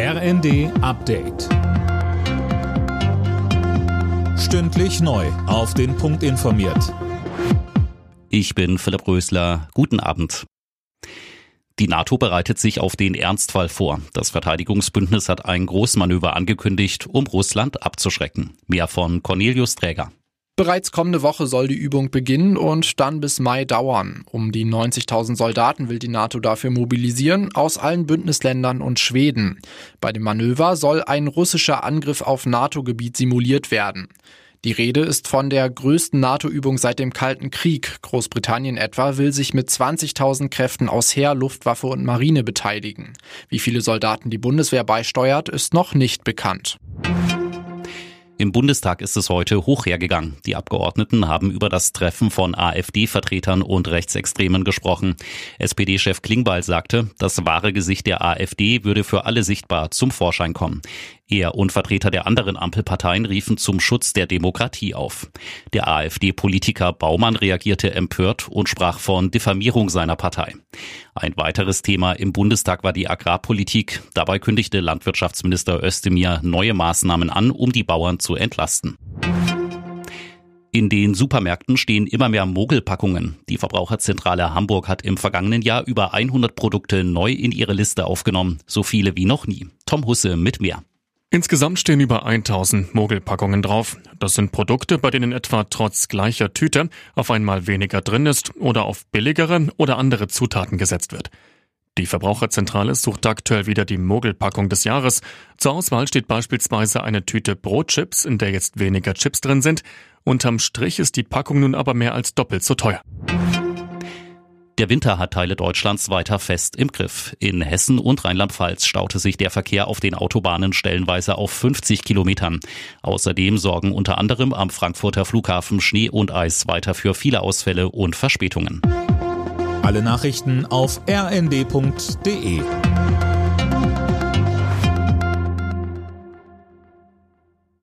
RND Update. Stündlich neu. Auf den Punkt informiert. Ich bin Philipp Rösler. Guten Abend. Die NATO bereitet sich auf den Ernstfall vor. Das Verteidigungsbündnis hat ein Großmanöver angekündigt, um Russland abzuschrecken. Mehr von Cornelius Träger. Bereits kommende Woche soll die Übung beginnen und dann bis Mai dauern. Um die 90.000 Soldaten will die NATO dafür mobilisieren, aus allen Bündnisländern und Schweden. Bei dem Manöver soll ein russischer Angriff auf NATO-Gebiet simuliert werden. Die Rede ist von der größten NATO-Übung seit dem Kalten Krieg. Großbritannien etwa will sich mit 20.000 Kräften aus Heer, Luftwaffe und Marine beteiligen. Wie viele Soldaten die Bundeswehr beisteuert, ist noch nicht bekannt. Im Bundestag ist es heute hoch hergegangen. Die Abgeordneten haben über das Treffen von AfD-Vertretern und Rechtsextremen gesprochen. SPD-Chef Klingbeil sagte, das wahre Gesicht der AfD würde für alle sichtbar zum Vorschein kommen. Er und Vertreter der anderen Ampelparteien riefen zum Schutz der Demokratie auf. Der AfD-Politiker Baumann reagierte empört und sprach von Diffamierung seiner Partei. Ein weiteres Thema im Bundestag war die Agrarpolitik. Dabei kündigte Landwirtschaftsminister Özdemir neue Maßnahmen an, um die Bauern zu entlasten. In den Supermärkten stehen immer mehr Mogelpackungen. Die Verbraucherzentrale Hamburg hat im vergangenen Jahr über 100 Produkte neu in ihre Liste aufgenommen. So viele wie noch nie. Tom Husse mit mehr. Insgesamt stehen über 1000 Mogelpackungen drauf. Das sind Produkte, bei denen etwa trotz gleicher Tüte auf einmal weniger drin ist oder auf billigere oder andere Zutaten gesetzt wird. Die Verbraucherzentrale sucht aktuell wieder die Mogelpackung des Jahres. Zur Auswahl steht beispielsweise eine Tüte Brotchips, in der jetzt weniger Chips drin sind. Unterm Strich ist die Packung nun aber mehr als doppelt so teuer. Der Winter hat Teile Deutschlands weiter fest im Griff. In Hessen und Rheinland-Pfalz staute sich der Verkehr auf den Autobahnen stellenweise auf 50 Kilometern. Außerdem sorgen unter anderem am Frankfurter Flughafen Schnee und Eis weiter für viele Ausfälle und Verspätungen. Alle Nachrichten auf rnd.de